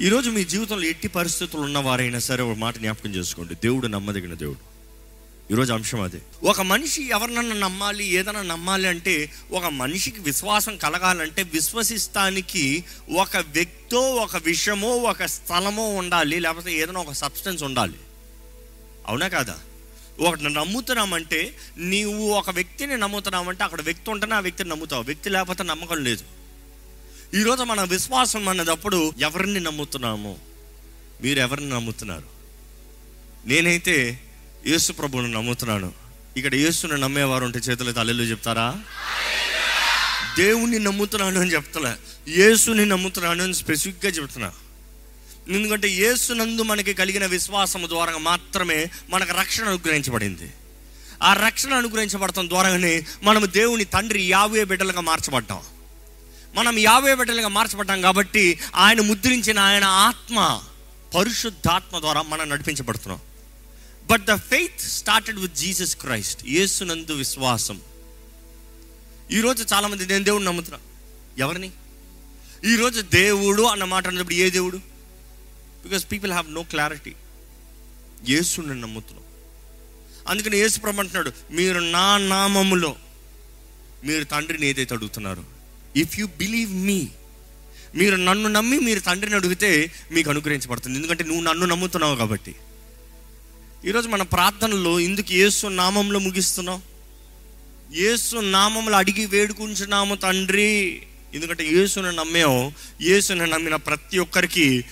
ఈరోజు మీ జీవితంలో ఎట్టి పరిస్థితులు ఉన్నవారైనా సరే ఒక మాట జ్ఞాపకం చేసుకోండి. దేవుడు నమ్మదగిన దేవుడు. ఈరోజు అంశం అదే. ఒక మనిషి ఎవరినన్నా నమ్మాలి ఏదైనా నమ్మాలి అంటే ఒక మనిషికి విశ్వాసం కలగాలంటే విశ్వసిస్తానికి ఒక వ్యక్తో ఒక విషయమో ఒక స్థలమో ఉండాలి లేకపోతే ఏదైనా ఒక సబ్స్టెన్స్ ఉండాలి. అవునా కాదా? ఒకటి నమ్ముతున్నామంటే నీవు ఒక వ్యక్తిని నమ్ముతున్నామంటే అక్కడ వ్యక్తి ఉంటేనే ఆ వ్యక్తిని నమ్ముతావు. వ్యక్తి లేకపోతే నమ్మకం లేదు. ఈరోజు మన విశ్వాసం అన్నదప్పుడు ఎవరిని నమ్ముతున్నాము? మీరు ఎవరిని నమ్ముతున్నారు? నేనైతే యేసు ప్రభువుని నమ్ముతున్నాను. ఇక్కడ యేసుని నమ్మేవారు ఉంటే చేతులు తల్లిలో చెప్తారా? దేవుణ్ణి నమ్ముతున్నాను అని చెప్తలే. యేసుని నమ్ముతున్నాను అని స్పెసిఫిక్గా చెప్తున్నా. ఎందుకంటే యేసునందు మనకి కలిగిన విశ్వాసం ద్వారా మాత్రమే మనకు రక్షణ అనుగ్రహించబడింది. ఆ రక్షణ అనుగ్రహించబడటం ద్వారానే మనము దేవుని తండ్రి యావే బిడ్డలుగా మార్చబడ్డాం. మనం యాభై బిడ్డలుగా మార్చబడ్డాం కాబట్టి ఆయన ముద్రించిన ఆయన ఆత్మ పరిశుద్ధాత్మ ద్వారా మనం నడిపించబడుతున్నాం. But the faith started with Jesus Christ యేసునందు విశ్వాసం. ఈరోజు చాలామంది నేను దేవుడిని నమ్ముతున్నా. ఎవరిని? ఈరోజు దేవుడు అన్న మాట అన్నప్పుడు ఏ దేవుడు? Because people have no clarity యేసుని నమ్ముతున్నాం. అందుకని యేసు ప్రభు అంటున్నాడు మీరు నా నామములో మీరు తండ్రిని ఏదైతే అడుగుతున్నారు ఇఫ్ యు బిలీవ్ మీ మీరు నన్ను నమ్మి మీరు తండ్రిని అడిగితే మీకు అనుగ్రహించబడుతుంది. ఎందుకంటే నువ్వు నన్ను నమ్ముతున్నావు కాబట్టి. ఈరోజు మన ప్రార్థనలో ఇందుకు యేసు నామంలో ముగిస్తున్నాం? యేసు నామంలో అడిగి వేడుకుంటున్నాము తండ్రి. ఎందుకంటే యేసును నమ్మాం యేసుని నమ్మిన ప్రతి ఒక్కరికి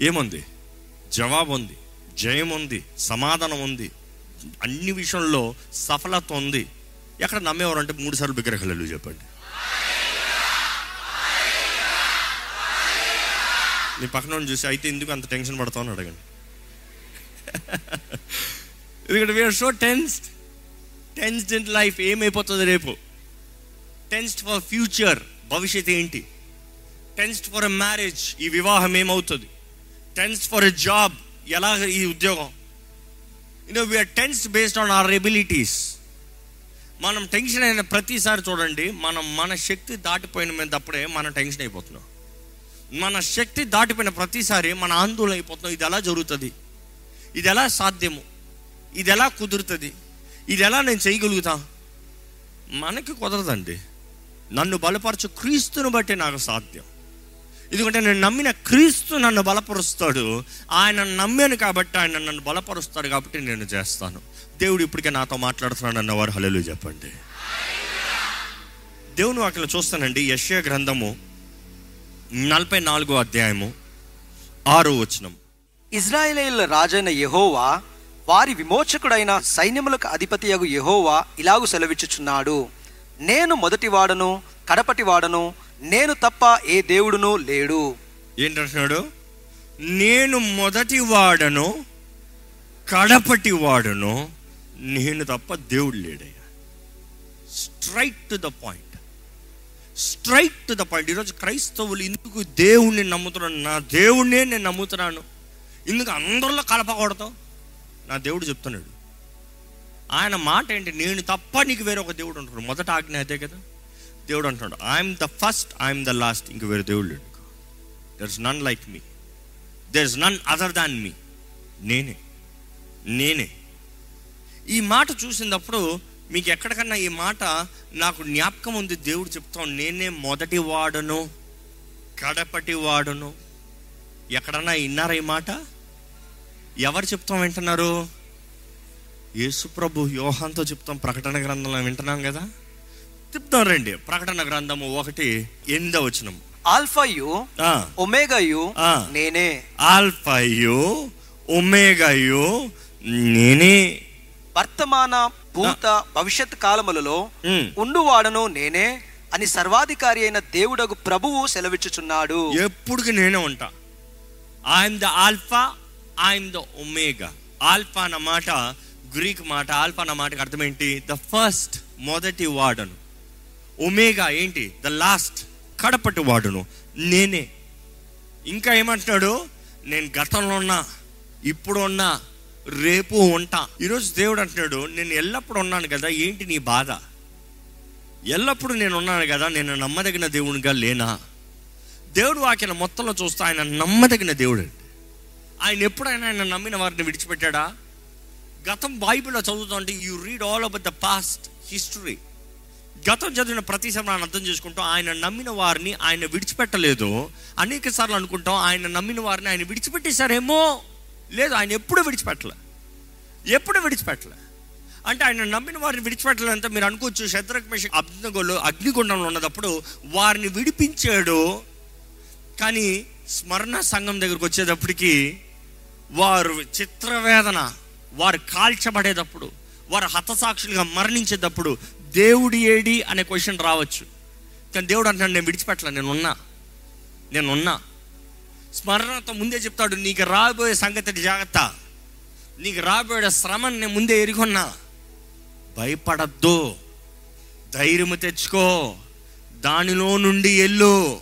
ఏముంది? జవాబు ఉంది జయం ఉంది సమాధానం ఉంది. అన్ని విషయంలో సఫలత ఉంది. ఎక్కడ నమ్మేవారు అంటే మూడు సార్లు విగ్రహాలు చెప్పండి. నీ పక్కన చూసి అయితే ఎందుకు అంత టెన్షన్ పడతావు? అని అడగండి. ఎందుకంటే we're so tense tensed in life ఏమైపోతుంది రేపు? టెన్స్డ్ ఫర్ ఫ్యూచర్ భవిష్యత్ ఏంటి? టెన్స్డ్ ఫర్ ఎ మ్యారేజ్ ఈ వివాహం ఏమవుతుంది? టెన్స్డ్ ఫర్ ఎ జాబ్ ఎలా ఈ ఉద్యోగం? You know we're tense based on our abilities మనం టెన్షన్ అయిన ప్రతిసారి చూడండి మనం మన శక్తి దాటిపోయిన మీద అప్పుడే మనం టెన్షన్ అయిపోతున్నాం. మన శక్తి దాటిపోయిన ప్రతిసారి మన ఆందోళన అయిపోతున్నాం. ఇది ఎలా జరుగుతుంది? ఇది ఎలా సాధ్యము? ఇది ఎలా కుదురుతుంది? ఇది ఎలా నేను చేయగలుగుతా? మనకి కుదరదండి. నన్ను బలపరచు క్రీస్తుని బట్టి నాకు సాధ్యం. ఎందుకంటే నేను నమ్మిన క్రీస్తు నన్ను బలపరుస్తాడు. ఆయన నమ్మాను కాబట్టి ఆయన నన్ను బలపరుస్తాడు కాబట్టి నేను చేస్తాను. దేవుడు ఇప్పటికే నాతో మాట్లాడుతున్నాడు అన్నవారు. హలలు చెప్పండి. దేవుని వాక్యలో చూస్తానండి. యశ్య గ్రంథము నలభై నాలుగో అధ్యాయము ఆరో వచనం. ఇజ్రాయేలీల రాజైన యెహోవా వారి విమోచకుడైన సైన్యములకు అధిపతియగు యెహోవా ఇలాగు సెలవిచ్చుచున్నాడు. నేను మొదటివాడను కడపటివాడను నేను తప్ప ఏ దేవుడును లేడు. ఏంటంటున్నాడు? నేను మొదటి వాడను కడపటి వాడను నేను తప్ప దేవుడు లేడయ్యా. Straight to the point straight to the point ఈరోజు క్రైస్తవులు ఇందుకు దేవుణ్ణి నమ్ముతున్నాను? నా దేవుణ్ణే నేను నమ్ముతున్నాను. ఎందుకు అందరిలో కలపకూడదు? నా దేవుడు చెప్తున్నాడు. ఆయన మాట ఏంటి? నేను తప్ప నీకు వేరే ఒక దేవుడు అంటున్నాడు. మొదట ఆజ్ఞ అదే కదా? దేవుడు అంటున్నాడు I'm the first I'm the last ఇంక వేరే దేవుడు లేడు. Is none like me there is none other than me నేనే. నేనే. ఈ మాట చూసినప్పుడు మీకు ఎక్కడికన్నా ఈ మాట నాకు జ్ఞాపకం ఉంది దేవుడు చెప్తాం నేనే మొదటి వాడను కడపటి వాడను. ఎక్కడన్నా విన్నారా ఈ మాట? ఎవరు చెప్తాం వింటున్నారు? యేసు ప్రభు యోహాన్తో చెప్తాం ప్రకటన గ్రంథంలో వింటున్నాం కదా? చెప్తాం రండి. ప్రకటన గ్రంథము ఒకటి ఎనిమిదో వచనం. ఆల్ఫాయు ఒమేగాయు. నేనే. ఆల్ఫాయు ఒమేగాయు నేనే. వర్తమాన భూత భవిష్యత్ కాలములలో. ఉండువాడను నేనే అని సర్వాధికారి అయిన దేవుడగు ప్రభువు సెలవిచ్చుచున్నాడు. ఎప్పుడుకి నేనే ఉంటా? I'm the alpha I'm the omega alpha అన్న మాట గ్రీక్ మాట ఆల్ఫా అన్న మాటకి అర్థం ఏంటి? ద ఫస్ట్ మొదటి వాడను. ఒమేగా ఏంటి? ద లాస్ట్ కడపటి వాడును. నేనే. ఇంకా ఏమంటున్నాడు? నేను గతంలో ఉన్నా ఇప్పుడు ఉన్నా రేపు ఉంటా. ఈరోజు దేవుడు అంటున్నాడు నేను ఎల్లప్పుడు ఉన్నాను కదా ఏంటి నీ బాధ? ఎల్లప్పుడు నేను ఉన్నాను కదా నేను నమ్మదగిన దేవునిగా లేనా? దేవుడు వాక్యం మొత్తంలో చూస్తే ఆయన నమ్మదగిన దేవుడు ఆయన ఎప్పుడైనా ఆయన నమ్మిన వారిని విడిచిపెట్టాడా? గతం బైబిల్లో చదువుతుంటే you read all about the past history గతం చదివిన ప్రతి సమయాన్ని అర్థం చేసుకుంటాం ఆయన నమ్మిన వారిని ఆయన విడిచిపెట్టలేదు. అనేక సార్లు అనుకుంటాం ఆయన నమ్మిన వారిని ఆయన విడిచిపెట్టేశారేమో. లేదు ఆయన ఎప్పుడు విడిచిపెట్టలే. ఎప్పుడు విడిచిపెట్టలే. అంటే ఆయన నమ్మిన వారిని విడిచిపెట్టలేదంటే మీరు అనుకోవచ్చు శత్రుఘ్మేష అగ్నిగోళ్ళు అగ్నిగుండంలో ఉన్నదప్పుడు వారిని విడిపించాడు. కానీ స్మరణ సంఘం దగ్గరకు వచ్చేటప్పటికి వారు చిత్రవేదన వారు కాల్చబడేటప్పుడు వారు హతసాక్షులుగా మరణించేటప్పుడు దేవుడి ఏడి అనే క్వశ్చన్ రావచ్చు. కానీ దేవుడు అంటున్నాడు నేను విడిచిపెట్టలే నేను ఉన్నా నేను స్మరణతో ముందే చెప్తాడు నీకు రాబోయే సంగతి జాగ్రత్త. నీకు రాబోయే శ్రమను నేను ముందే ఎరుగున్నా. భయపడద్దు. ధైర్యము తెచ్చుకో. దానిలో నుండి ఎల్లు.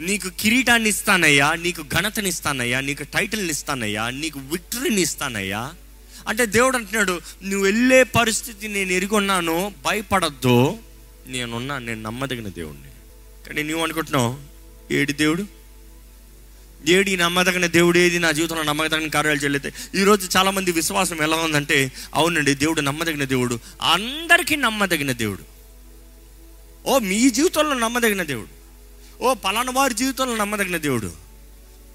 నీకు కిరీటాన్ని ఇస్తానయ్యా నీకు ఘనతని ఇస్తానయ్యా నీకు టైటిల్ని ఇస్తానయ్యా నీకు విక్టరీని ఇస్తానయ్యా. అంటే దేవుడు అంటున్నాడు నువ్వు వెళ్ళే పరిస్థితి నేను ఎరుగున్నాను భయపడద్దు. నేనున్నా నేను నమ్మదగిన దేవుడిని కానీ నువ్వు అనుకుంటున్నావు ఏడు దేవుడు? ఏడి నమ్మదగిన దేవుడు ఏది? నా జీవితంలో నమ్మదగిన కార్యాలు చేయలేదు ఈరోజు చాలా మంది విశ్వాసం ఎలా ఉందంటే అవునండి దేవుడు నమ్మదగిన దేవుడు. అందరికీ నమ్మదగిన దేవుడు. ఓ మీ జీవితంలో నమ్మదగిన దేవుడు. ఓ పలానా వారి జీవితంలో నమ్మదగిన దేవుడు.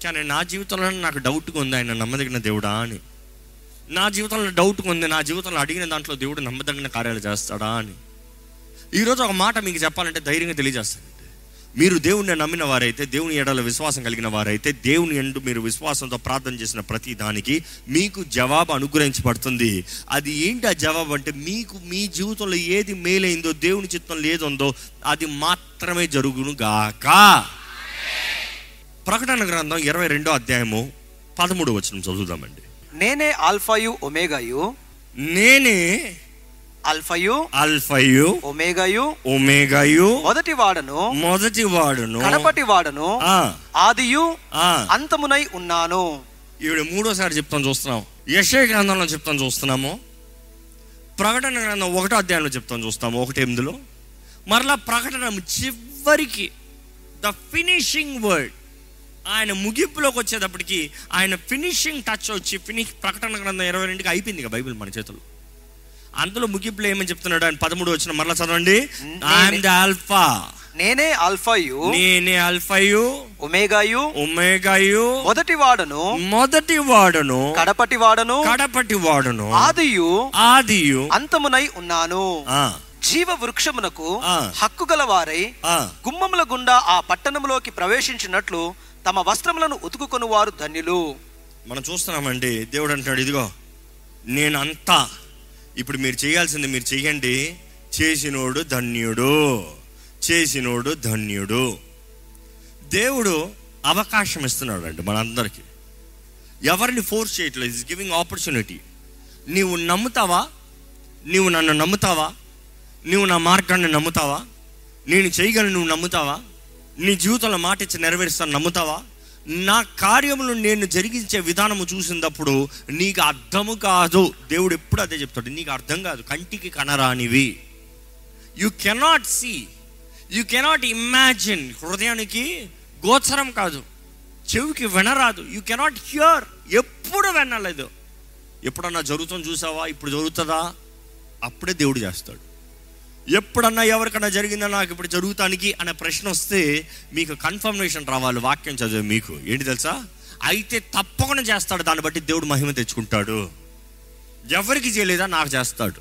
కానీ నా జీవితంలో నాకు డౌట్గా ఉంది ఆయన నమ్మదగిన దేవుడా అని. నా జీవితంలో డౌట్గా ఉంది నా జీవితంలో అడిగిన దాంట్లో దేవుడు నమ్మదగిన కార్యాలు చేస్తాడా అని. ఈరోజు ఒక మాట మీకు చెప్పాలంటే ధైర్యంగా తెలియజేస్తాను. మీరు దేవుణ్ణి నమ్మిన వారైతే దేవుని ఎడల విశ్వాసం కలిగిన వారైతే దేవుని ఎందు మీరు విశ్వాసంతో ప్రార్థన చేసిన ప్రతి దానికి మీకు జవాబు అనుగ్రహించబడుతుంది. అది ఏంటి ఆ జవాబు అంటే మీకు మీ జీవితంలో ఏది మేలైందో దేవుని చిత్తంలో ఏది ఉందో అది మాత్రమే జరుగును గాక. ప్రకటన గ్రంథం ఇరవై రెండో అధ్యాయము పదమూడు వచ్చిన చదువుదామండి. నేనే ఆల్ఫాయు ఒమేగాయు నేనే అల్ఫయు అల్ఫయు ఒమేగాయు ఒమేగాయు మొదటి వాడను మొదటి వాడును. కడపటి వాడను ఆదియు. అంతమునై ఉన్నాను. ఈవిడ మూడోసారి చెప్తాను చూస్తున్నాం. యశయ గ్రంథంలో చెప్తాను చూస్తున్నాము. ప్రకటన గ్రంథం ఒకటో అధ్యాయంలో చెప్తాను చూస్తాము ఒకటి ఎనిమిదిలో. మరలా ప్రకటన చివరికి ద ఫినిషింగ్ వర్డ్ ఆయన ముగింపులోకి వచ్చేటప్పటికి ఆయన ఫినిషింగ్ టచ్ వచ్చి ఫినిష్ ప్రకటన గ్రంథం ఇరవై రెండుకి అయిపోయింది ఇక బైబిల్ మన చేతులు అందులో ముగింపులో ఏమని చెప్తున్నాడు ఆయన పదమూడు వచ్చిన మరలా చదవండి. ఐఎమ్ ద ఆల్ఫా నేనే ఆల్ఫాయు నేనే ఆల్ఫాయు ఒమేగాయు ఒమేగాయు మొదటి వాడను. మొదటి వాడును. కడపటి వాడను. కడపటి వాడును. ఆదియు ఆదియు అంతమునై ఉన్నాను. ఆ, జీవ వృక్షమునకు. హక్కు గల వారై గుమ్మముల గుండా ఆ పట్టణములోకి ప్రవేశించినట్లు తమ వస్త్రములను ఉతుకుకొని వారు ధన్యులు. మనం చూస్తున్నామండి. దేవుడు అంటున్నాడు ఇదిగో నేను అంతా ఇప్పుడు మీరు చేయాల్సింది మీరు చేయండి చేసినోడు ధన్యుడు. చేసినోడు ధన్యుడు. దేవుడు అవకాశం ఇస్తున్నాడు అండి మనందరికీ. ఎవరిని ఫోర్స్ చేయట్లేదు. ఇస్ గివింగ్ ఆపర్చునిటీ నీవు నమ్ముతావా? నీవు నన్ను నమ్ముతావా? నీవు నా మార్గాన్ని నమ్ముతావా? నేను చేయగలను నువ్వు నమ్ముతావా? నీ జీవితంలో మాట ఇచ్చి నెరవేరుస్తాను నమ్ముతావా? నా కార్యములు నేను జరిగించే విధానము చూసినప్పుడు నీకు అర్థము కాదు. దేవుడు ఎప్పుడు అదే చెప్తాడు. నీకు అర్థం కాదు. కంటికి కనరానివి. You cannot see you cannot imagine హృదయానికి గోచరం కాదు. చెవికి వినరాదు. యు కెనాట్ హియర్ ఎప్పుడు వినలేదు. ఎప్పుడన్నా జరుగుతుంది చూసావా? ఇప్పుడు జరుగుతుందా? అప్పుడే దేవుడు చేస్తాడు. ఎప్పుడన్నా ఎవరికన్నా జరిగిందా నాకు ఇప్పుడు జరుగుతానికి అనే ప్రశ్న వస్తే మీకు కన్ఫర్మేషన్ రావాలి వాక్యం చదివే మీకు. ఏంటి తెలుసా? అయితే తప్పకుండా చేస్తాడు దాన్ని బట్టి దేవుడు మహిమ తెచ్చుకుంటాడు. ఎవరికి చేయలేదా? నాకు చేస్తాడు.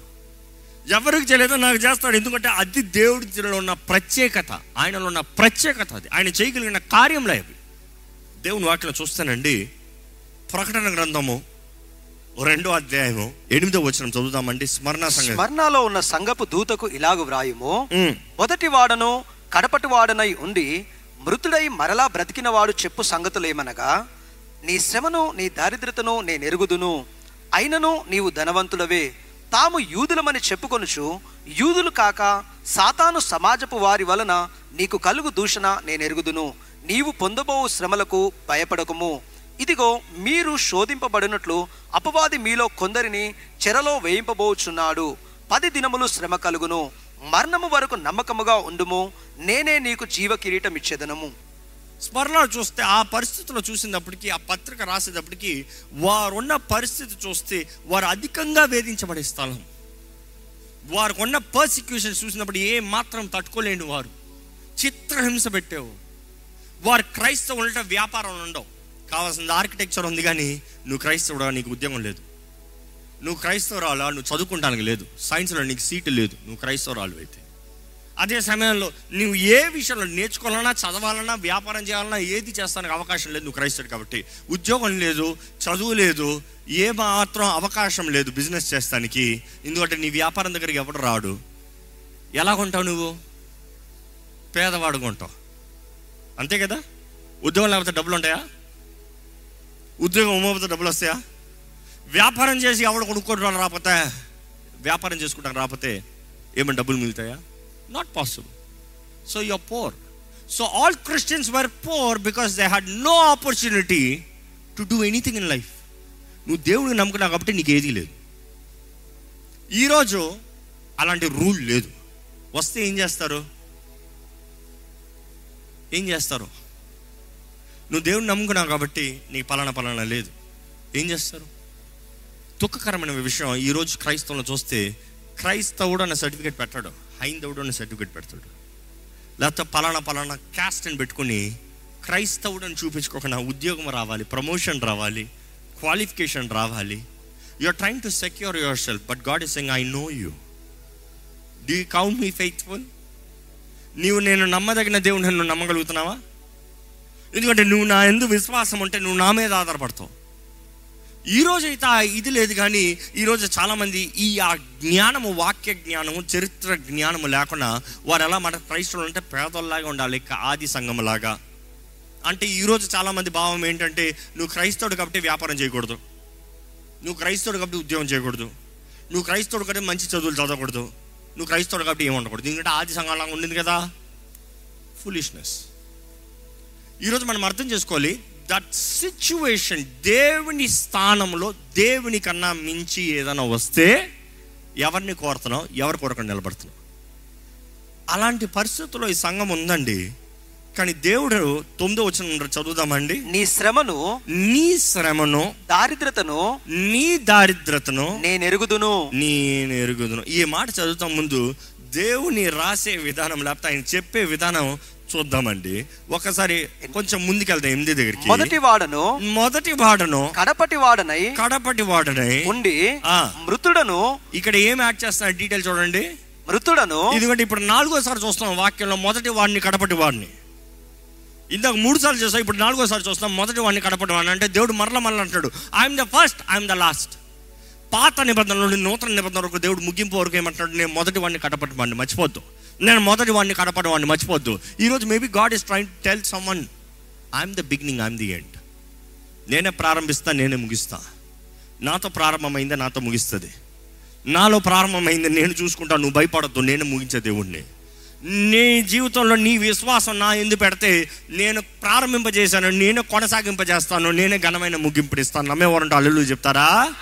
ఎవరికి చేయలేదో? నాకు చేస్తాడు. ఎందుకంటే అది దేవుడిలో ఉన్న ప్రత్యేకత. ఆయనలో ఉన్న ప్రత్యేకత అది. ఆయన చేయగలిగిన కార్యంలో అవి. దేవుని వాటిలో చూస్తానండి. ప్రకటన గ్రంథము రెండో అధ్యాయము ఎనిమిదో వచ్చిన చదువుదామండి. స్మరణ స్మరణలో ఉన్న సంగపు దూతకు ఇలాగు వ్రాయుము. మొదటి వాడను కడపటి వాడనై ఉండి మృతుడై మరలా బ్రతికిన వాడు చెప్పు సంగతులేమనగా నీ శ్రమను నీ దారిద్రతను నేను ఎరుగుదును. అయినను నీవు ధనవంతుడవే. తాము యూదులమని చెప్పుకొనుచు యూదులు కాక సాతాను సమాజపు వారి వలన నీకు కలుగు దూషణ నేను ఎరుగుదును. నీవు పొందబోవు శ్రమలకు భయపడకుము. ఇదిగో మీరు శోధింపబడినట్లు అపవాది మీలో కొందరిని చెరలో వేయింపబోచున్నాడు. పది దినములు శ్రమ కలుగును. మరణము వరకు నమ్మకముగా ఉండుము. నేనే నీకు జీవ కిరీటం ఇచ్చేదనము స్మరణ చూస్తే ఆ పరిస్థితులు చూసినప్పటికీ ఆ పత్రిక రాసేటప్పటికి వారున్న పరిస్థితి చూస్తే వారు అధికంగా వేధించబడే స్థలం. వారికి ఉన్న పర్సిక్యూషన్ చూసినప్పుడు ఏ మాత్రం తట్టుకోలేని వారు. చిత్రహింస పెట్టేవు వారు క్రైస్తవులంటే వ్యాపారం ఉండవు. కావాల్సిన ఆర్కిటెక్చర్ ఉంది కానీ నువ్వు క్రైస్తవుడా నీకు ఉద్యోగం లేదు. నువ్వు క్రైస్తవురాలా నువ్వు చదువుకుంటానికి లేదు. సైన్స్లో నీకు సీటు లేదు. నువ్వు క్రైస్తవురాలు అయితే. అదే సమయంలో నువ్వు ఏ విషయంలో నేర్చుకోవాలన్నా చదవాలన్నా వ్యాపారం చేయాలన్నా ఏది చేస్తానికి అవకాశం లేదు. నువ్వు క్రైస్తవుడు కాబట్టి ఉద్యోగం లేదు చదువు లేదు ఏ మాత్రం అవకాశం లేదు బిజినెస్ చేస్తానికి. ఎందుకంటే నీ వ్యాపారం దగ్గరికి ఎవడు రాడు? ఎలా కొంటావు నువ్వు? పేదవాడు కొంటావు అంతే కదా? ఉద్యోగం లేకపోతే డబ్బులు ఉంటాయా? ఉద్యోగం ఉమ్మకపోతే డబ్బులు వస్తాయా? వ్యాపారం చేసి ఎవడు కొనుక్కోవడం రాకపోతే? వ్యాపారం చేసుకుంటాను రాకపోతే ఏమైనా డబ్బులు మిగులుతాయా? Not possible so your poor so all Christians were poor because they had no opportunity to do anything in life నువ్వు దేవుడిని నమ్ముకున్నావు కాబట్టి నీకు ఏదీ లేదు. ఈరోజు అలాంటి రూల్ లేదు. వస్తే ఏం చేస్తారు? ఏం చేస్తారు? నువ్వు దేవుడిని నమ్ముకున్నావు కాబట్టి నీకు పలానా పలానా లేదు. ఏం చేస్తారు? దుఃఖకరమైన విషయం ఈరోజు క్రైస్తవులను చూస్తే క్రైస్తవుడు అన్న సర్టిఫికేట్ పెట్టాడు హైందవుడు అన్న సర్టిఫికేట్ పెడతాడు. లేకపోతే పలానా పలానా క్యాస్ట్ అని పెట్టుకుని క్రైస్తవుడు అని చూపించుకోకుండా ఉద్యోగం రావాలి ప్రమోషన్ రావాలి క్వాలిఫికేషన్ రావాలి. You are trying to secure yourself but God is saying I know you do you count me faithful నీవు నేను నమ్మదగిన దేవుని నన్ను నమ్మగలుగుతున్నావా? ఎందుకంటే నువ్వు నా ఎందు విశ్వాసం ఉంటే నువ్వు నా మీద ఆధారపడతావు. ఈరోజు అయితే ఇది లేదు కానీ ఈరోజు చాలామంది ఈ ఆ జ్ఞానము వాక్య జ్ఞానము చరిత్ర జ్ఞానము లేకుండా వారు ఎలా మన క్రైస్తవులు అంటే పేదల్లాగా ఉండాలి ఆది సంఘములాగా. అంటే ఈరోజు చాలామంది భావం ఏంటంటే నువ్వు క్రైస్తవుడు కాబట్టి వ్యాపారం చేయకూడదు. నువ్వు క్రైస్తవుడు కాబట్టి ఉద్యోగం చేయకూడదు. నువ్వు క్రైస్తవుడు కాబట్టి మంచి చదువులు చదవకూడదు. నువ్వు క్రైస్తవుడు కాబట్టి ఏమి ఉండకూడదు. ఎందుకంటే ఆది సంఘంలాగా ఉండింది కదా. ఫులిష్నెస్ ఈరోజు మనం అర్థం చేసుకోవాలి దట్ సిచ్యువేషన్ దేవుని స్థానంలో దేవుని కన్నా మించి ఏదైనా వస్తే ఎవరిని కోరుతున్నావు ఎవరి కొరకు నిలబడుతున్నావు? అలాంటి పరిస్థితుల్లో ఈ సంఘం ఉందండి. కానీ దేవుడు తొమ్మిదో వచ్చిన చదువుదామండి. నీ శ్రమను నీ శ్రమను దారిద్రతను నీ దారిద్రతను నేను ఎరుగుదును. నేను ఎరుగుదును. ఈ మాట చదువుతాం ముందు దేవుని రాసే విధానం లేకపోతే ఆయన చెప్పే విధానం చూద్దామండి. ఒకసారి కొంచెం ముందుకెళ్తాం ఎనిమిది దగ్గరికి. మొదటి వాడను మొదటి వాడను కడపటి వాడనై కడపటి వాడనై ఉండి ఆ. మృతుడను ఇక్కడ ఏం యాడ్ చేస్తున్నా డీటెయిల్ చూడండి. మృతుడను ఎందుకంటే ఇప్పుడు నాలుగోసారి చూస్తున్నాం వాక్యంలో మొదటి వాడిని కడపటి వాడిని. ఇందాక మూడు సార్లు చూస్తాం ఇప్పుడు నాలుగోసారి చూస్తాం మొదటి వాడిని కడపటి వాడిని. అంటే దేవుడు మరల మరల అంటాడు I'm the first I'm the last పాత నిబంధన నుండి నూతన నిబంధన వరకు దేవుడు ముగింపు వరకు ఏమంటాడు నేను మొదటి వాడిని కడపటి వాడిని. మర్చిపోద్దు. నేను మొదటి వాడిని కడపటి వాడిని మర్చిపోద్దు ఈరోజు maybe God is trying tell someone I'm the beginning I'm the end నేనే ప్రారంభిస్తా నేనే ముగిస్తా. నాతో ప్రారంభమైంది నాతో ముగిస్తుంది. నాలో ప్రారంభమైంది నేను చూసుకుంటా నువ్వు భయపడద్దు నేను ముగించే దేవుణ్ణి. నీ జీవితంలో నీ విశ్వాసం నా ఎందు పెడితే నేను ప్రారంభింపజేశాను నేను కొనసాగింపజేస్తాను నేనే ఘనమైన ముగింపునిస్తాను. నమ్మేవారంటే అల్లు చెప్తారా?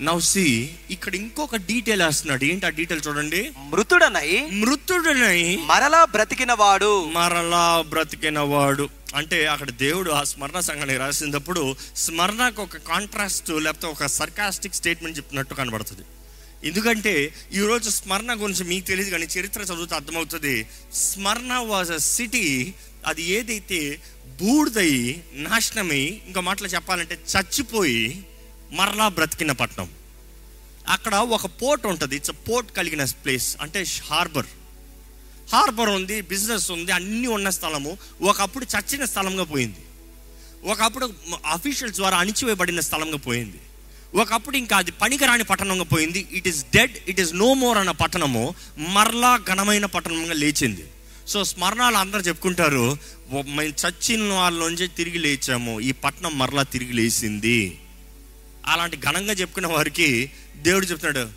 నవ్ సి ఇక్కడ ఇంకొక డీటెయిల్ వేస్తున్నాడు. ఏంటి ఆ డీటెయిల్ చూడండి? మృతుడనై మృతుడినై మరలా బ్రతికిన వాడు మరలా బ్రతికిన వాడు అంటే అక్కడ దేవుడు ఆ స్మరణ సంఘానికి రాసినప్పుడు స్మరణకు ఒక కాంట్రాస్ట్ లేకపోతే ఒక సర్కాస్టిక్ స్టేట్మెంట్ చెప్తున్నట్టు కనబడుతుంది. ఎందుకంటే ఈరోజు స్మరణ గురించి మీకు తెలియదు కానీ చరిత్ర చదివితే అర్థమవుతుంది. స్మరణ వాజ్ అ సిటీ అది ఏదైతే బూడిదై నాశనమై ఇంకా మాటలు చెప్పాలంటే చచ్చిపోయి మరలా బ్రతికిన పట్టణం. అక్కడ ఒక పోర్ట్ ఉంటుంది. ఇట్స్ పోర్ట్ కలిగిన ప్లేస్ అంటే హార్బర్. హార్బర్ ఉంది బిజినెస్ ఉంది అన్నీ ఉన్న స్థలము. ఒకప్పుడు చచ్చిన స్థలంగా పోయింది. ఒకప్పుడు అఫీషియల్స్ ద్వారా అణిచివేయబడిన స్థలంగా పోయింది. ఒకప్పుడు ఇంకా అది పనికిరాని పట్టణంగా పోయింది. It is dead it is no more అన్న పట్టణము మరలా ఘనమైన పట్టణంగా లేచింది. సో స్మరణాలు అందరు చెప్పుకుంటారు మేము చచ్చిన వాళ్ళ నుంచి తిరిగి లేచాము. ఈ పట్టణం మరలా తిరిగి లేచింది. అలాంటి ఘనంగా చెప్పుకున్న వారికి దేవుడు చెప్తున్నాడు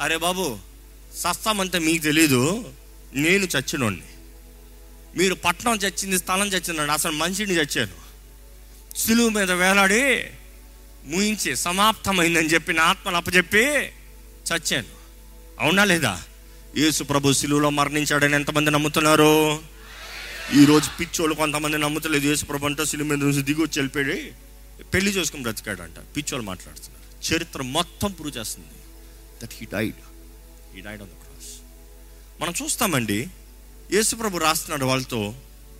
అరే బాబు సస్తామంతా మీకు తెలీదు నేను చచ్చినోడిని. మీరు పట్టణం చచ్చింది స్థలం చచ్చినాడు అసలు మనిషిని చచ్చాను. సులువు మీద వేలాడి ముయించి సమాప్తమైందని చెప్పి నా ఆత్మను అప్పచెప్పి చచ్చాను. అవునా లేదా? యేసు ప్రభు శిలువలో మరణించాడని ఎంతమంది నమ్ముతున్నారు? ఈరోజు పిచ్చోళ్ళు కొంతమంది నమ్ముతలేదు. యేసుప్రభు అంటే సినిమా మీద నుంచి దిగి వచ్చి వెళ్ళిపోయాడు. పెళ్ళి చేసుకుని బ్రతికాడంట. పిచ్చోళ్ళు మాట్లాడుతున్నారు. చరిత్ర మొత్తం ప్రూవ్ చేస్తుంది. That he died he died on the cross మనం చూస్తామండి యేసుప్రభు రాస్తున్నాడు వాళ్ళతో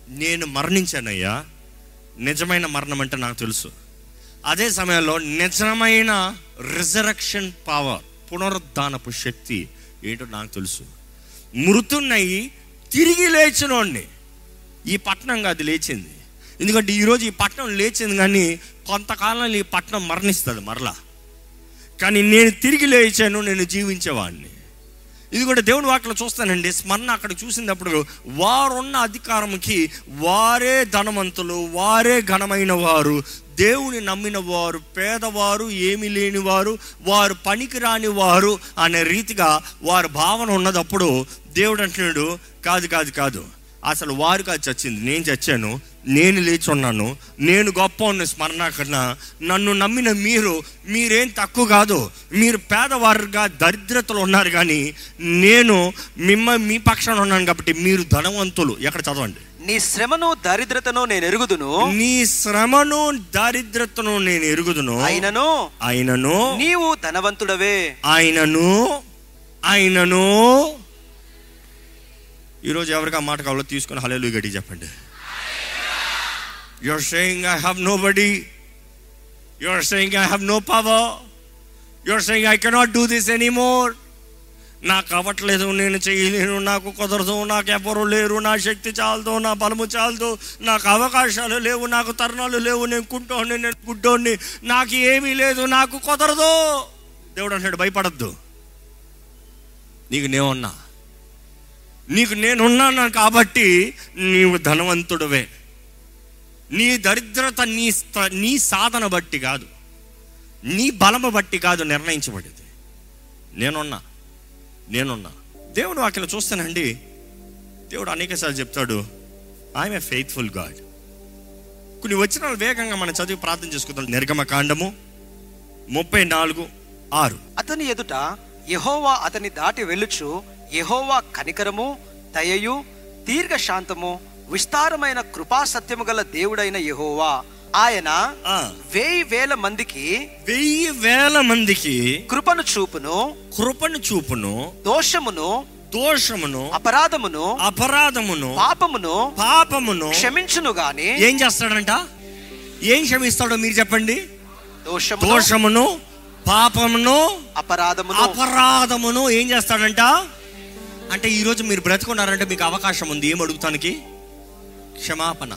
నేను మరణించానయ్యా. నిజమైన మరణం అంటే నాకు తెలుసు. అదే సమయంలో నిజమైన రిజరక్షన్ పవర్ పునరుద్ధానపు శక్తి ఏంటో నాకు తెలుసు. మృతున్నయి తిరిగి లేచినోడిని. ఈ పట్టణంగా అది లేచింది. ఎందుకంటే ఈరోజు ఈ పట్టణం లేచింది కానీ కొంతకాలం ఈ పట్టణం మరణిస్తుంది మరలా. కానీ నేను తిరిగి లేచాను నేను జీవించేవాడిని. ఇది కూడా దేవుని వాటిలో చూస్తానండి. స్మరణ అక్కడ చూసినప్పుడు వారున్న అధికారంకి వారే ధనవంతులు వారే ఘనమైన వారు. దేవుని నమ్మిన వారు పేదవారు ఏమి లేని వారు వారు పనికిరాని వారు అనే రీతిగా వారి భావన ఉన్నదప్పుడు దేవుడు అంటున్నాడు కాదు కాదు కాదు. అసలు వారు కాదు చచ్చింది. నేను చచ్చాను నేను లేచి ఉన్నాను నేను గొప్ప ఉన్న స్మరణ కన్నా నన్ను నమ్మిన మీరు మీరేం తక్కువ కాదు. మీరు పేదవారుగా దరిద్రతలు ఉన్నారు కానీ నేను మిమ్మ మీ పక్షాన ఉన్నాను కాబట్టి మీరు ధనవంతులు. ఎక్కడ చదవండి? నీ శ్రమను దరిద్రతను నేను ఎరుగుదును. నీ శ్రమను దారిద్రతను నేను ఎరుగుదును. అయినను? ఆయనను నీవు ధనవంతుడవే. ఆయనను ఆయనను ఈరోజు ఎవరికి ఆ మాట కావాలో తీసుకొని హలేలు గడి చెప్పండి. You're saying I have nobody you're saying I have no power you're saying I cannot do this anymore నాకు అవ్వట్లేదు నేను చేయలేను నాకు కుదరదు నాకు ఎవరు లేరు నా శక్తి చాలదు నా బలము చాలదు నాకు అవకాశాలు లేవు నాకు తరుణాలు లేవు నేను కుంటోని నేను గుడ్డోని నాకు ఏమీ లేదు నాకు కుదరదు. దేవుడు అంటాడు భయపడద్దు. నీకు నేనున్నా. నీకు నేనున్నాను కాబట్టి నీవు ధనవంతుడవే. నీ దరిద్రత నీ నీ సాధన బట్టి కాదు. నీ బలము బట్టి కాదు నిర్ణయించబడింది. నేనున్నా నేనున్నా. దేవుడు వాక్యం చూస్తానండి దేవుడు అనేకసార్లు చెప్తాడు ఐఎమ్ ఏ ఫెయిత్ఫుల్ గాడ్ కొన్ని వచ్చిన వేగంగా మనం చదివి ప్రార్థన చేసుకుందాం. నిర్గమ కాండము ముప్పై నాలుగు ఆరు. అతని ఎదుట యహోవా అతని దాటి వెళ్ళుచు యెహోవా కనికరము దయయు దీర్ఘ శాంతము విస్తారమైన కృపా సత్యము గల దేవుడైన యెహోవా. ఆయన ఆ, వేయి వేల మందికి వెయ్యి వేల మందికి కృపను చూపును కృపను చూపును దోషమును దోషమును అపరాధమును అపరాధమును పాపమును పాపమును క్షమించును గాని ఏం చేస్తాడంట? ఏం క్షమిస్తాడో మీరు చెప్పండి. దోషమును పాపమును అపరాధమును అపరాధమును ఏం చేస్తాడంట? అంటే ఈరోజు మీరు బ్రతుకున్నారంటే మీకు అవకాశం ఉంది. ఏం అడుగుతానికి క్షమాపణ.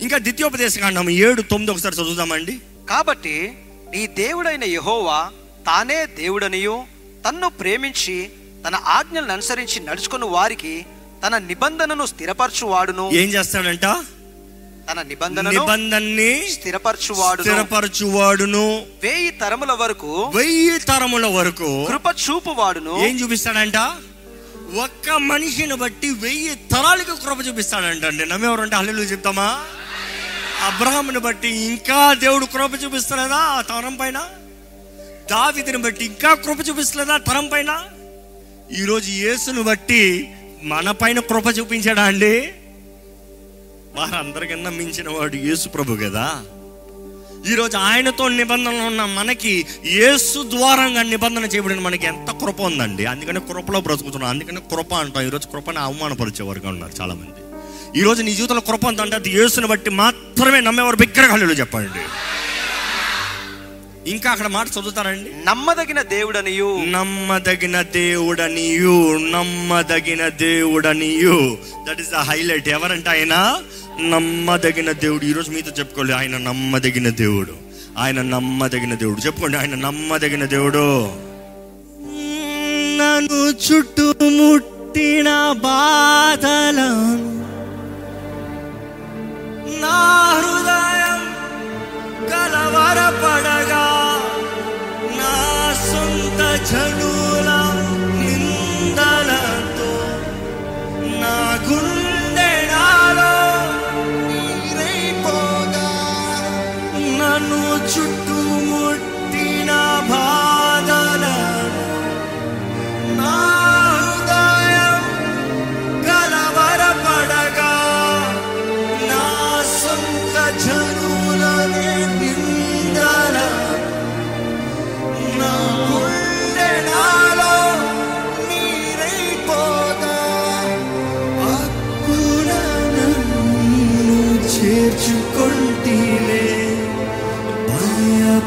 ఇంకా ద్వితీయోపదేశ కాండం ఏడు తొమ్మిది ఒకసారి చదువుదామండి. కాబట్టి నీ దేవుడైన యెహోవా తానే దేవుడనియు తన్ను ప్రేమించి తన ఆజ్ఞలను అనుసరించి నడుచుకుని వారికి తన నిబంధనను స్థిరపరచువాడును. ఏం చేస్తాడంట? తన నిబంధనను నిబంధనని స్థిరపరచువాడును. స్థిరపరచువాడును. వేయి తరముల వరకు వెయ్యి తరముల వరకు కృప చూపువాడును. ఏం చూపిస్తాడంట? ఒక్క మనిషిని బట్టి వెయ్యి తరాలకు కృప చూపిస్తాడంటండి. నమ్మేవారంటే హల్లు చెప్తామా? అబ్రహాముని బట్టి ఇంకా దేవుడు కృప చూపిస్తలేదా ఆ తరం పైన? దావిదిని బట్టి ఇంకా కృప చూపిస్తలేదా తరం పైన? ఈరోజు యేసును బట్టి మన పైన కృప చూపించాడా అండి? వారందరికన్నా మించిన వాడు యేసు ప్రభు కదా. ఈరోజు ఆయనతో నిబంధనలు ఉన్న మనకి యేసు ద్వారంగా నిబంధన చేయబడిన మనకి ఎంత కృప ఉందండి. అందుకని కృపలో బ్రతుకుతున్నాం. అందుకని కృప అంటాం. ఈరోజు కృపని అవమానపరిచే వరకు ఉన్నారు చాలా మంది ఈరోజు నీ జీవితంలో కృప అంత అంటే అది యేసుని బట్టి మాత్రమే నమ్మేవారు బిగ్గరగా చెప్పండి. ఇంకా అక్కడ మాట చదువుతారండి? నమ్మదగిన దేవుడనియు. నమ్మదగిన దేవుడనియు. నమ్మదగిన దేవుడనియు. దట్ ఈస్ ద హైలైట్ ఎవరంటే ఆయన? నమ్మదగిన దేవుడు ఈరోజు మీతో చెప్పుకోలేదు ఆయన నమ్మదగిన దేవుడు. ఆయన నమ్మదగిన దేవుడు. చెప్పుకోండి. ఆయన నమ్మదగిన దేవుడు. నన్ను చుట్టుముట్టిన బాధలను నా హృదయం కలవరపడగా నా సొంత జనుల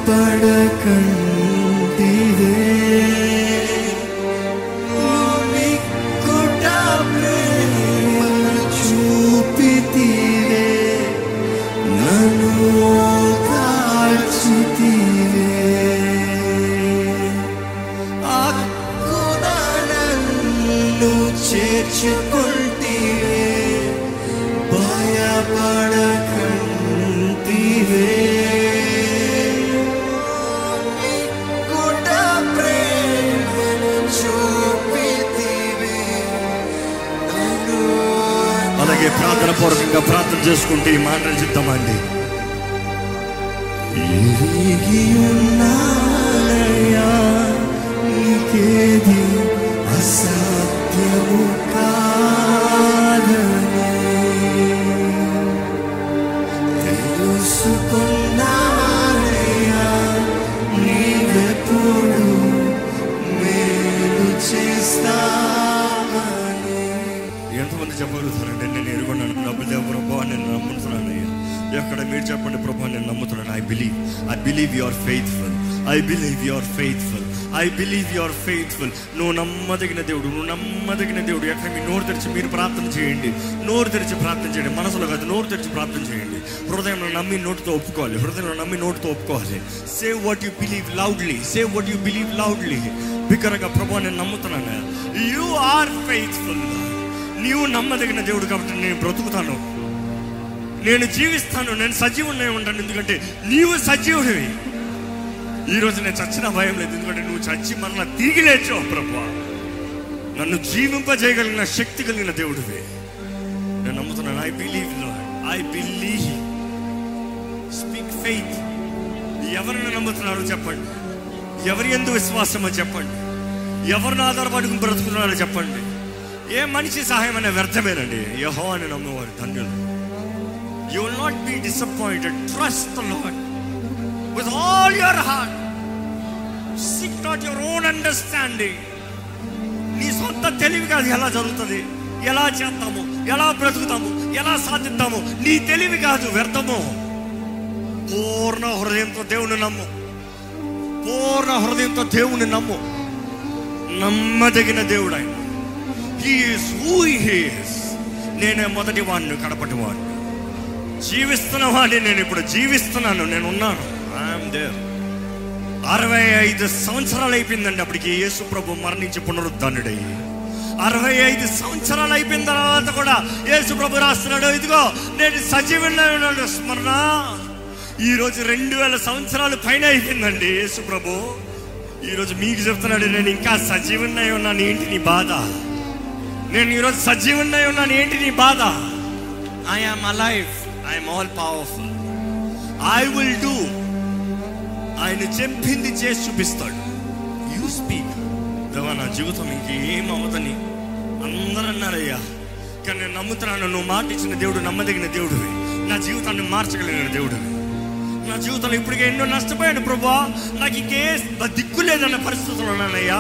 പടകൾ faithful I believe you are faithful I believe you are faithful నువ్వు నమ్మదగిన దేవుడు నువ్వు నమ్మదగిన దేవుడు. ఎక్కడ మీ నోరు తెరిచి మీరు ప్రార్థన చేయండి. నోరు తెరిచి ప్రార్థన చేయండి. మనసులో కాదు నోరు తెరిచి ప్రార్థన చేయండి. హృదయంలో నమ్మి నోటితో ఒప్పుకోవాలి. హృదయంలో నమ్మి నోటితో ఒప్పుకోవాలి. Say what you believe loudly say what you believe loudly బిగ్గరగా ప్రభా నేను నమ్ముతున్నాను. యు ఆర్ ఫెయిత్ఫుల్ నీవు నమ్మదగిన దేవుడు కాబట్టి నేను బ్రతుకుతాను. నేను జీవిస్తాను. నేను సజీవునే ఉంటాను. ఎందుకంటే నీవు సజీవుడివి. ఈరోజు నేను చచ్చిన భయం లేదు. ఎందుకంటే నువ్వు చచ్చి మరలా తిరిగి లేచావు ప్రభు నన్ను జీవింపజేయగలిగిన శక్తి కలిగిన దేవుడివి. నేను నమ్ముతున్నాను I believe I believe speak faith ఎవరిని నమ్ముతున్నారో చెప్పండి. ఎవరి ఎందు విశ్వాసమో చెప్పండి. ఎవరిని ఆధారపడి బ్రతుకుతున్నారో చెప్పండి. ఏ మనిషి సహాయం అనే వ్యర్థమేనండి. యహో అని నమ్మేవారు ధన్యులు. You will not be disappointed trust the with all your heart seek not your own understanding నీ సొంత తెలివి కాదు ఎలా జరుగుతుంది? ఎలా చేస్తాము ఎలా బ్రతుకుతాము? ఎలా సాధిస్తాము నీ తెలివి కాదు వ్యర్థము. పూర్ణ హృదయంతో దేవుని నమ్ము. పూర్ణ హృదయంతో దేవుని నమ్ము. నమ్మదగిన దేవుడు ఆయన హీఈస్ హూ హీస్ నేనే మొదటి వాడిని కడపటి వాడిని. జీవిస్తున్న వాడిని నేను ఇప్పుడు జీవిస్తున్నాను నేను ఉన్నాను ఐఎమ్ దేర్ అరవై ఐదు సంవత్సరాలు అయిపోయిందండి అప్పటికి యేసు ప్రభు మరణించి పునరుద్ధానుడయ్యి అరవై ఐదు సంవత్సరాలు అయిపోయిన తర్వాత కూడా యేసు ప్రభు రాస్తున్నాడు. ఇదిగో నేను సజీవంగా ఉన్నాడు. స్మరణ. ఈరోజు రెండు వేల సంవత్సరాలు పైన అయిపోయిందండి యేసు ప్రభు. ఈరోజు మీకు చెప్తున్నాడు నేను ఇంకా సజీవున్నై ఉన్నాను ఏంటి నీ బాధ? నేను ఈరోజు సజీవున్నై ఉన్నాను ఏంటి నీ బాధ? I'm alive I'm all powerful I will do ఆయన చెప్పింది చేసి చూపిస్తాడు. యూ స్పీక్ దేవా నా జీవితం ఇంకేం అవ్వదని అందరూ అన్నారయ్యా కానీ నేను నమ్ముతున్నాను నువ్వు మాట ఇచ్చిన దేవుడు నమ్మదగిన దేవుడివి. నా జీవితాన్ని మార్చగలిగిన దేవుడివి. నా జీవితంలో ఇప్పటికే ఎన్నో నష్టపోయాను ప్రభా. నాకు ఇంకే దిక్కు లేదన్న పరిస్థితులు ఉన్నానయ్యా.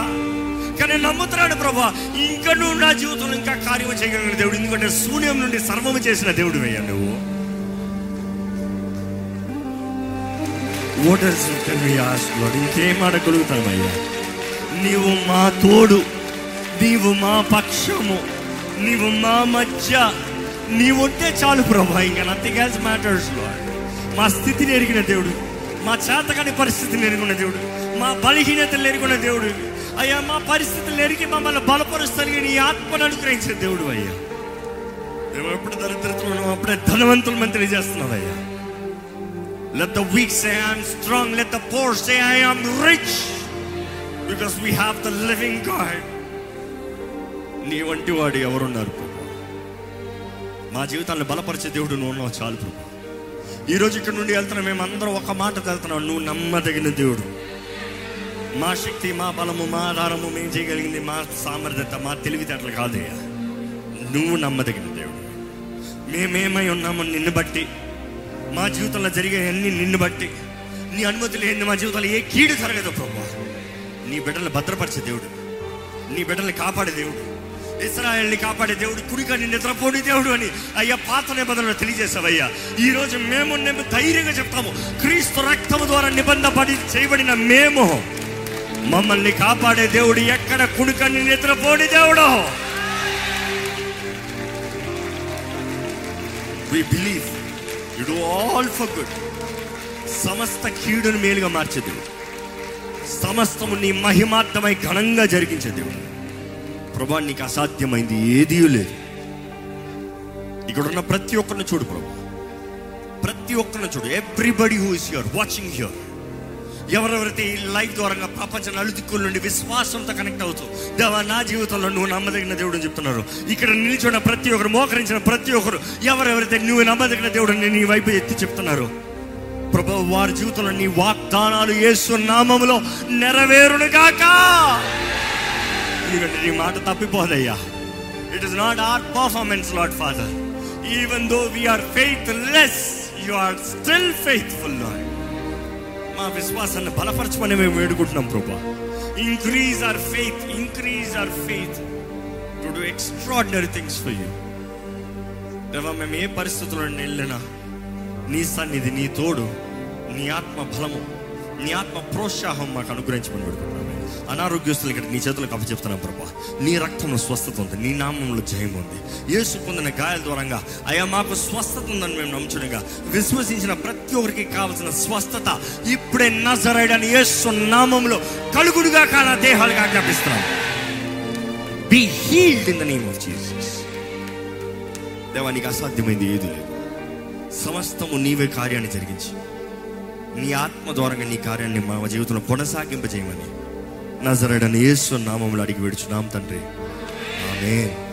కానీ నమ్ముతున్నాడు ప్రభా ఇంకా నువ్వు నా జీవితంలో ఇంకా కార్యం చేయగలిగిన దేవుడు. ఎందుకంటే శూన్యం నుండి సర్వము చేసిన దేవుడు అయ్యా నువ్వు. ఓటర్స్ ఇంకేం అడగలుగుతామయ్యా నీవు మా తోడు నీవు మా పక్షము నీవు మా మధ్య. నీవుంటే చాలు ప్రభా ఇంకా నథింగ్ ఎల్స్ మ్యాటర్స్ మా స్థితిని ఎరిగిన దేవుడు మా చేతకాని పరిస్థితిని ఎరుగున్న దేవుడు మా బలహీనతలు ఎరుగున్న దేవుడు. అయ్యా మా పరిస్థితులు ఎరిగి మమ్మల్ని బలపరుస్తానికి నీ ఆత్మను అనుగ్రహించిన దేవుడు అయ్యా. మేము ఎప్పుడు దరిద్రతలు అప్పుడే ధనవంతులు మంత్రి చేస్తున్నావు అయ్యా Let the weak say, I am strong. Let the poor say, I am rich. Because we have the living God. నీ వంటి వాడు ఎవరున్నారు ప్రభు మా జీవితాన్ని బలపరిచే దేవుడు నువ్వు ఉన్నావు చాలు ప్రభు ఈరోజు ఇక్కడ నుండి వెళ్తున్నాం మేమందరం ఒక మాట వెళ్తున్నాం నువ్వు నమ్మదగిన దేవుడు మా శక్తి మా బలము మా ఆధారము మేము చేయగలిగింది మా సామర్థ్యత మా తెలివితేటలు కాదయ్యా నువ్వు నమ్మదగిన దేవుడు మేమేమై ఉన్నామో నిన్ను బట్టి మా జీవితంలో జరిగే అన్ని నిన్ను బట్టి. నీ అనుమతి లేని మా జీవితంలో ఏ కీడు జరగదు ప్రభు. నీ బిడ్డలు భద్రపరిచే దేవుడు. నీ బిడ్డల్ని కాపాడే దేవుడు. ఇస్రాయల్ని కాపాడే దేవుడు. కుడికని నిద్రపోని దేవుడు అని అయ్యా పాత నిబంధనలు తెలియజేశావయ్యా. ఈ రోజు మేము మేము ధైర్యంగా చెప్తాము. క్రీస్తు రక్తము ద్వారా నిబంధన పడి చేయబడిన మేము మమ్మల్ని కాపాడే దేవుడు ఎక్కడ? కుడుకని నిద్రపోని దేవుడు. We believe you do all for good సమస్త కీడును మేలుగా మార్చే దేవుడు. సమస్తము నీ మహిమార్థమై ఘనంగా జరిగించే దేవుడు. ప్రభా నీకు అసాధ్యమైంది ఏదీ లేదు. ఇక్కడ ఉన్న ప్రతి ఒక్కరిని చూడు ప్రభు. ప్రతి ఒక్కరిని చూడు. Everybody who is here watching here ఎవరెవరైతే ఈ లైఫ్ ద్వారా ప్రపంచ నలుదిక్కుల నుండి విశ్వాసంతో కనెక్ట్ అవుతూ దేవా నా జీవితంలో నువ్వు నమ్మదగిన దేవుడు అని చెప్తున్నారు. ఇక్కడ నిల్చున్న ప్రతి ఒక్కరు మోకరించిన ప్రతి ఒక్కరు ఎవరెవరైతే నువ్వు నమ్మదగిన దేవుడు నీ వైపు ఎత్తి చెప్తున్నారు. ప్రభు వారి జీవితంలో నీ వాగ్దానాలు యేసు నామములో నెరవేరును కాక ఎందుకంటే నీ మాట తప్పిపోదయ్యా. It is not our performance Lord Father even though we are faithless you are still faithful Lord మా విశ్వాసాన్ని బలపరచమని మేము వేడుకుంటున్నాం ప్రభా. Increase our faith increase our faith to do extraordinary things for you దేవా మేము ఏ పరిస్థితుల్లో వెళ్ళినా నీ సన్నిధి నీ తోడు నీ ఆత్మ బలము నీ ఆత్మ ప్రోత్సాహం మాకు అనుగ్రహించమని పెడుతున్నాను అనారోగ్యస్తులు ఇక్కడ నీ చేతులకు అప్పచెప్తున్నాం ప్రభా. నీ రక్తంలో స్వస్థత ఉంది నీ నామంలో జయం ఉంది. యేసు పొందిన గాయాల ద్వారంగా అయ్యా మాకు స్వస్థత ఉందని మేము నమ్ముచునిగా విశ్వసించిన ప్రతి ఒక్కరికి కావలసిన స్వస్థత ఇప్పుడే నజరైడని యేసు నామంలో కలుగుడుగా కాన దేహాలుగా ఆజ్ఞాపిస్తున్నాం. Be healed in the name of Jesus దేవా నీకు అసాధ్యమైంది ఏది లేదు. సమస్తము నీవే కార్యాన్ని జరిగించి నీ ఆత్మ ద్వారంగా నీ కార్యాన్ని మా జీవితంలో కొనసాగింపజేయమని నజరడని యేసు నామంలో అడిగి విడుచున్నాం తండ్రి. ఆమె